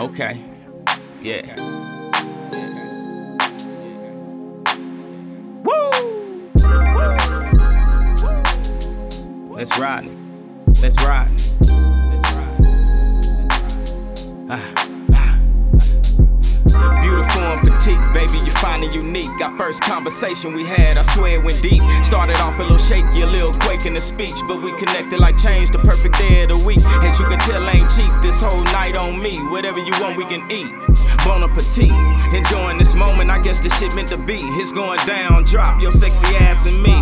Okay. Yeah. Woo! Let's ride. Let's ride. Baby, you fine and unique. Our first conversation we had, I swear it went deep. Started off a little shaky, a little quake in the speech, but we connected like change, the perfect day of the week. As you can tell, ain't cheap. This whole night on me, whatever you want, we can eat. Bon appetit, enjoying this moment. I guess this shit meant to be. It's going down, drop your sexy ass and me.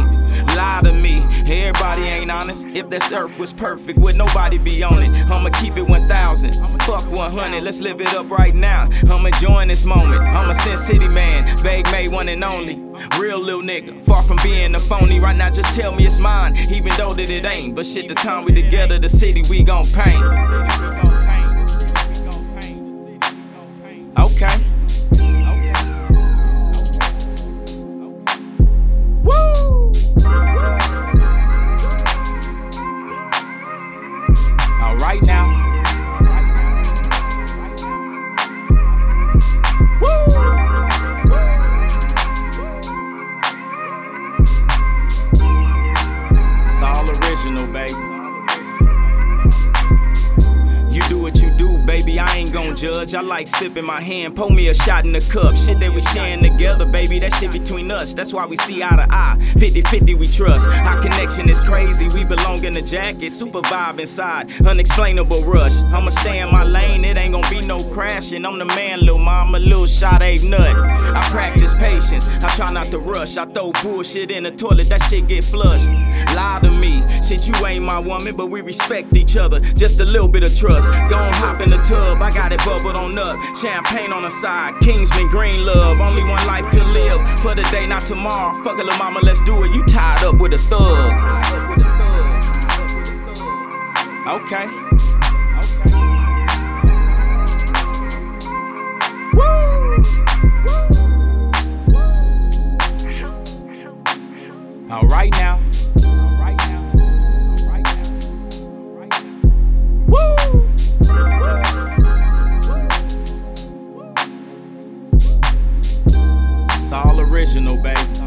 Lie to me, everybody ain't honest. If this earth was perfect, would nobody be on it? I'ma keep it 1000, fuck 100. Let's live it up right now. I'm enjoying this moment. I'm a Sin City man, Big May one and only. Real little nigga, far from being a phony. Right now, just tell me it's mine, even though that it ain't. But shit, the time we together, the city we gon' paint. All right now. It's all original, baby. Gon' judge. I like sipping my hand. Pour me a shot in the cup. Shit that we sharing together, baby. That shit between us. That's why we see eye to eye. 50 50 we trust. Our connection is crazy. We belong in the jacket. Super vibe inside. Unexplainable rush. I'ma stay in my lane. It ain't gon' be crashing. I'm the man, little mama. Little shot ain't nut. I practice patience. I try not to rush. I throw bullshit in the toilet. That shit get flushed. Lie to me. Since you ain't my woman, but we respect each other. Just a little bit of trust. Gon' hop in the tub. I got it bubbled on up. Champagne on the side. Kingsman green love. Only one life to live. For the day, not tomorrow. Fuck it, little mama, let's do it. You tied up with a thug. Okay. original, baby.